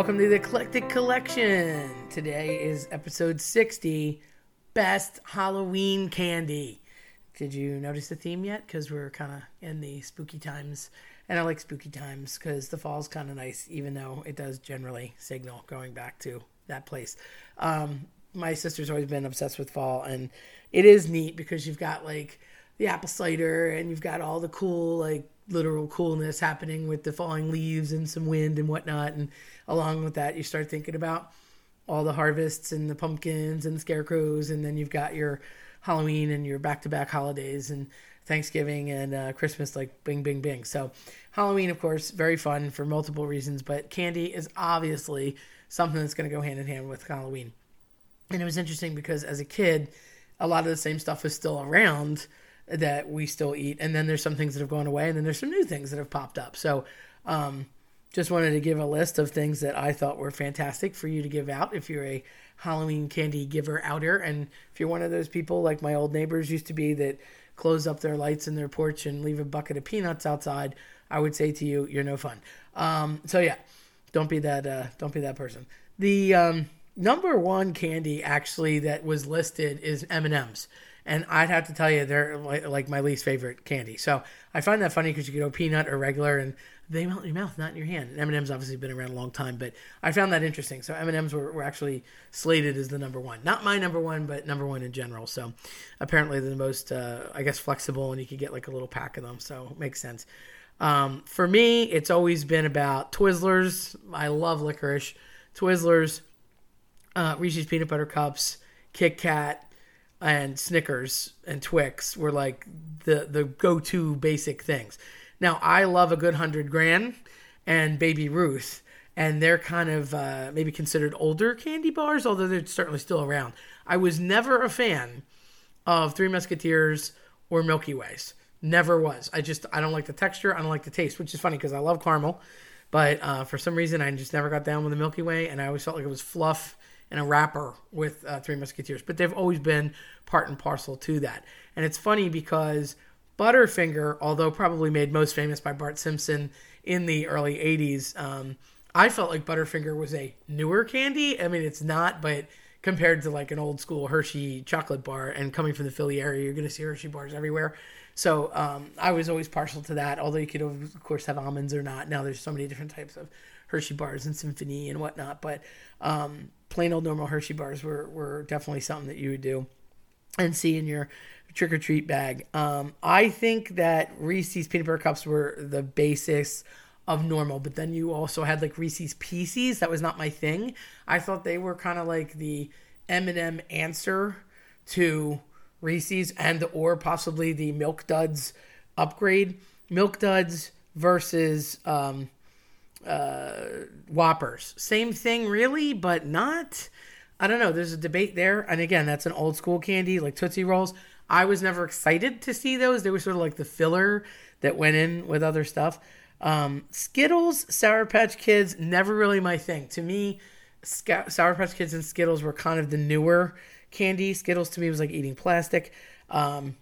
Welcome to the Eclectic Collection. Today is episode 60 Best Halloween Candy. Did you notice the theme yet? Because we're kind of in the spooky times. And I like spooky times because the fall's kind of nice, even though it does generally signal going back to that place. Um, my sister's always been obsessed with fall, and it is neat because you've got like the apple cider and you've got all the cool, like literal coolness happening with the falling leaves and some wind and whatnot. And along with that, you start thinking about all the harvests and the pumpkins and the scarecrows. And then you've got your Halloween and your back to back holidays and Thanksgiving and uh, Christmas, like bing, bing, bing. So, Halloween, of course, very fun for multiple reasons, but candy is obviously something that's going to go hand in hand with Halloween. And it was interesting because as a kid, a lot of the same stuff is still around that we still eat. And then there's some things that have gone away, and then there's some new things that have popped up. So, um, just wanted to give a list of things that I thought were fantastic for you to give out if you're a Halloween candy giver outer. And if you're one of those people like my old neighbors used to be that close up their lights in their porch and leave a bucket of peanuts outside, I would say to you, you're no fun. Um, so yeah, don't be that. Uh, don't be that person. The um, number one candy actually that was listed is M and I'd have to tell you they're like, my least favorite candy. So I find that funny because you can go peanut or regular, and they melt in your mouth, not in your hand. M and M's obviously been around a long time, but I found that interesting. So M and M's were, were actually slated as the number one, not my number one, but number one in general. So apparently they're the most, uh, I guess, flexible, and you could get like a little pack of them. So it makes sense. Um, for me, it's always been about Twizzlers. I love licorice, Twizzlers, uh, Reese's peanut butter cups, Kit Kat and Snickers and Twix were like the the go to basic things. Now I love a good hundred grand and Baby Ruth, and they're kind of uh, maybe considered older candy bars, although they're certainly still around. I was never a fan of Three Musketeers or Milky Ways. Never was. I just I don't like the texture. I don't like the taste, which is funny because I love caramel, but uh, for some reason I just never got down with the Milky Way, and I always felt like it was fluff and a wrapper with uh, Three Musketeers, but they've always been part and parcel to that. And it's funny because Butterfinger, although probably made most famous by Bart Simpson in the early 80s, um, I felt like Butterfinger was a newer candy. I mean, it's not, but compared to like an old school Hershey chocolate bar, and coming from the Philly area, you're going to see Hershey bars everywhere. So um, I was always partial to that, although you could, of course, have almonds or not. Now there's so many different types of Hershey bars and Symphony and whatnot. But um, plain old normal Hershey bars were, were definitely something that you would do and see in your trick or treat bag. Um, I think that Reese's peanut butter cups were the basis of normal, but then you also had like Reese's Pieces. That was not my thing. I thought they were kind of like the M&M answer to Reese's and or possibly the Milk Duds upgrade. Milk Duds versus um, uh, Whoppers. Same thing, really, but not. I don't know. There's a debate there. And again, that's an old school candy like Tootsie Rolls. I was never excited to see those. They were sort of like the filler that went in with other stuff. Um, Skittles, Sour Patch Kids, never really my thing. To me, Sour Patch Kids and Skittles were kind of the newer candy. Skittles to me was like eating plastic. Um,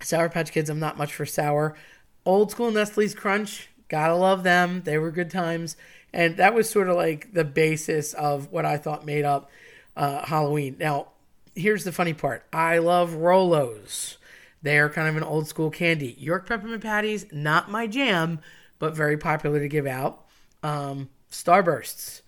Sour Patch Kids, I'm not much for sour. Old school Nestle's Crunch, Gotta love them. They were good times. And that was sort of like the basis of what I thought made up uh, Halloween. Now, here's the funny part I love Rolos. They are kind of an old school candy. York peppermint patties, not my jam, but very popular to give out. Um, Starbursts.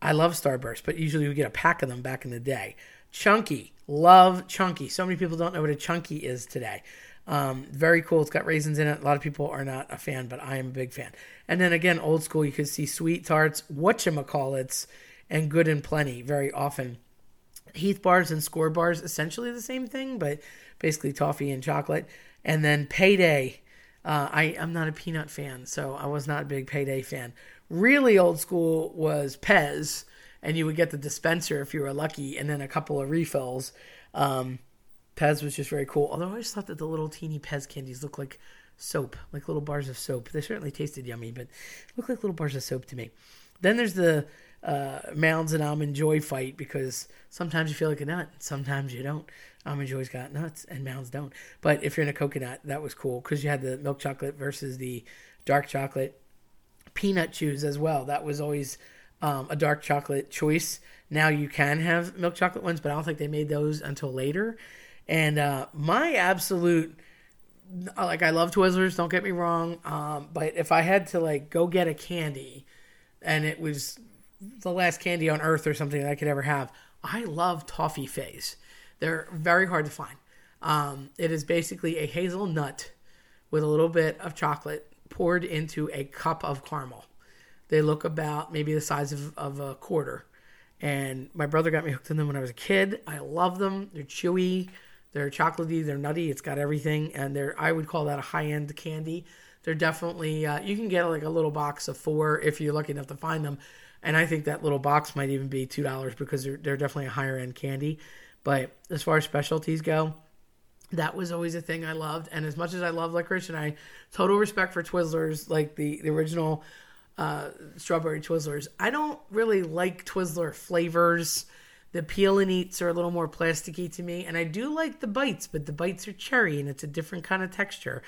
I love Starbursts, but usually we get a pack of them back in the day. Chunky. Love Chunky. So many people don't know what a Chunky is today. Um, very cool. It's got raisins in it. A lot of people are not a fan, but I am a big fan. And then again, old school, you could see SweeTarts, whatchamacallits, and good and plenty very often. Heath bars and Skor bars, essentially the same thing, but basically toffee and chocolate. And then payday. Uh, I, I'm not a peanut fan, so I was not a big payday fan. Really old school was Pez, and you would get the dispenser if you were lucky, and then a couple of refills. Um, Pez was just very cool. Although I always thought that the little teeny Pez candies looked like soap, like little bars of soap. They certainly tasted yummy, but look like little bars of soap to me. Then there's the uh, Mounds and Almond Joy fight because sometimes you feel like a nut, sometimes you don't. Almond Joy's got nuts and Mounds don't. But if you're in a coconut, that was cool because you had the milk chocolate versus the dark chocolate. Peanut chews as well. That was always um, a dark chocolate choice. Now you can have milk chocolate ones, but I don't think they made those until later. And uh, my absolute like I love Twizzlers. Don't get me wrong, um, but if I had to like go get a candy, and it was the last candy on earth or something that I could ever have, I love Toffifays. They're very hard to find. Um, it is basically a hazelnut with a little bit of chocolate poured into a cup of caramel. They look about maybe the size of, of a quarter. And my brother got me hooked on them when I was a kid. I love them. They're chewy, they're chocolatey, they're nutty. It's got everything, and they're I would call that a high end candy. They're definitely uh, you can get like a little box of four if you're lucky enough to find them, and I think that little box might even be two dollars because they're they're definitely a higher end candy. But as far as specialties go, that was always a thing I loved. And as much as I love licorice, and I total respect for Twizzlers, like the the original uh, strawberry Twizzlers, I don't really like Twizzler flavors. The peel and eats are a little more plasticky to me, and I do like the bites, but the bites are cherry, and it's a different kind of texture.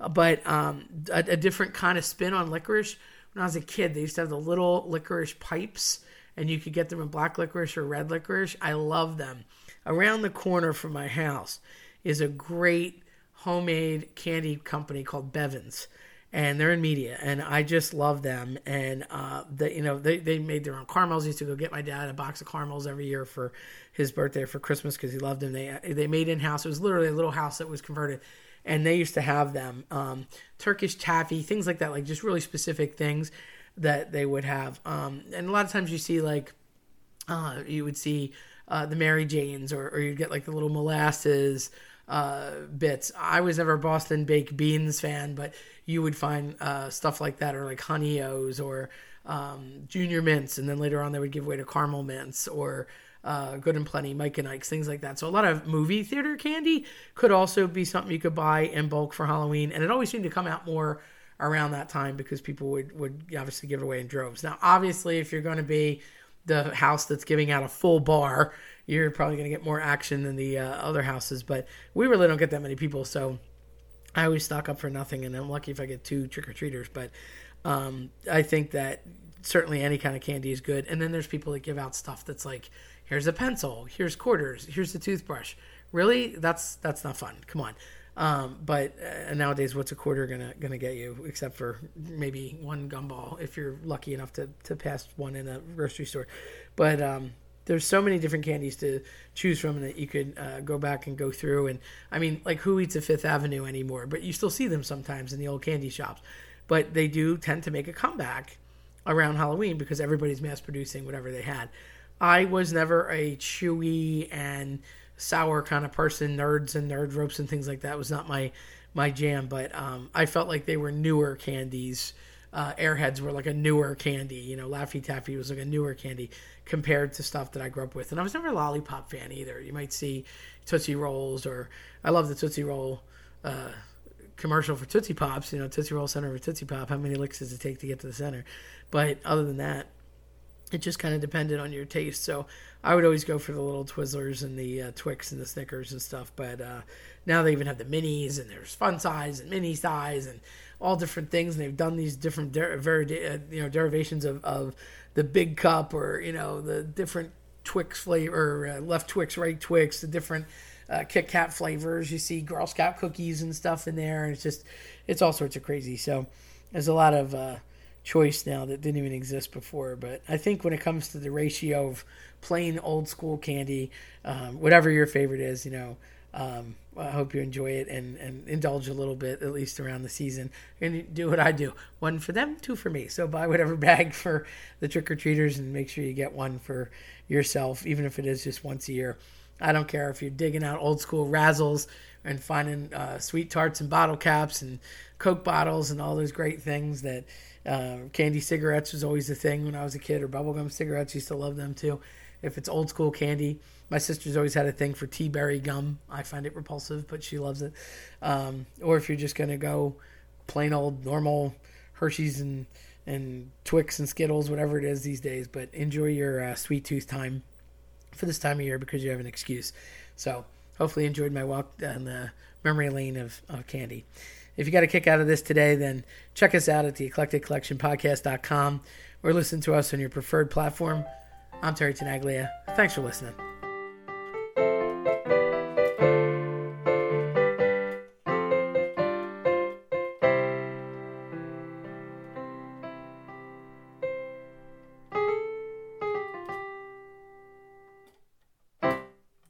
Uh, but um, a, a different kind of spin on licorice. When I was a kid, they used to have the little licorice pipes, and you could get them in black licorice or red licorice. I love them. Around the corner from my house is a great homemade candy company called Bevan's. And they're in Media, and I just love them. And uh, you know, they, they made their own caramels. I used to go get my dad a box of caramels every year for his birthday for Christmas because he loved them. They they made in house. It was literally a little house that was converted, and they used to have them um, Turkish taffy, things like that, like just really specific things that they would have. Um, and a lot of times you see like uh, you would see uh, the Mary Janes, or, or you'd get like the little molasses uh, bits. I was never a Boston baked beans fan, but you would find uh, stuff like that, or like honey o's, or um, junior mints, and then later on they would give away to caramel mints, or uh, Good and Plenty, Mike and Ike's, things like that. So a lot of movie theater candy could also be something you could buy in bulk for Halloween, and it always seemed to come out more around that time because people would would obviously give it away in droves. Now, obviously, if you're going to be the house that's giving out a full bar, you're probably going to get more action than the uh, other houses. But we really don't get that many people, so I always stock up for nothing, and I'm lucky if I get two trick or treaters. But um, I think that certainly any kind of candy is good. And then there's people that give out stuff that's like, here's a pencil, here's quarters, here's the toothbrush. Really, that's that's not fun. Come on. Um, but uh, nowadays, what's a quarter gonna gonna get you? Except for maybe one gumball if you're lucky enough to to pass one in a grocery store. But um, there's so many different candies to choose from that you could uh, go back and go through. And I mean, like who eats a Fifth Avenue anymore? But you still see them sometimes in the old candy shops. But they do tend to make a comeback around Halloween because everybody's mass producing whatever they had. I was never a chewy and sour kind of person. Nerds and nerd ropes and things like that was not my my jam. But um, I felt like they were newer candies. Uh, Airheads were like a newer candy. You know, Laffy Taffy was like a newer candy compared to stuff that I grew up with. And I was never a lollipop fan either. You might see Tootsie Rolls or I love the Tootsie Roll uh, commercial for Tootsie Pops. You know, Tootsie Roll center for Tootsie Pop. How many licks does it take to get to the center? But other than that, it just kind of depended on your taste. So I would always go for the little Twizzlers and the uh, Twix and the Snickers and stuff. But uh, now they even have the minis and there's fun size and mini size and all different things. And they've done these different der- very uh, you know derivations of, of the big cup or you know the different Twix flavor, uh, left Twix, right Twix, the different uh, Kit Kat flavors. You see Girl Scout cookies and stuff in there. And it's just it's all sorts of crazy. So there's a lot of uh, choice now that didn't even exist before. But I think when it comes to the ratio of plain old school candy, um, whatever your favorite is, you know, um, I hope you enjoy it and, and indulge a little bit, at least around the season. And do what I do one for them, two for me. So buy whatever bag for the trick or treaters and make sure you get one for yourself, even if it is just once a year. I don't care if you're digging out old school razzles and finding uh, SweeTarts and bottle caps and Coke bottles and all those great things that uh, candy cigarettes was always a thing when I was a kid, or bubblegum cigarettes. Used to love them too. If it's old school candy, my sister's always had a thing for Teaberry gum. I find it repulsive, but she loves it. Um, or if you're just gonna go plain old normal Hershey's and and Twix and Skittles, whatever it is these days. But enjoy your uh, sweet tooth time for this time of year because you have an excuse. So hopefully you enjoyed my walk down the memory lane of, of candy. If you got a kick out of this today, then check us out at the Eclectic Collection Podcast.com or listen to us on your preferred platform. I'm Terry Tenaglia. Thanks for listening.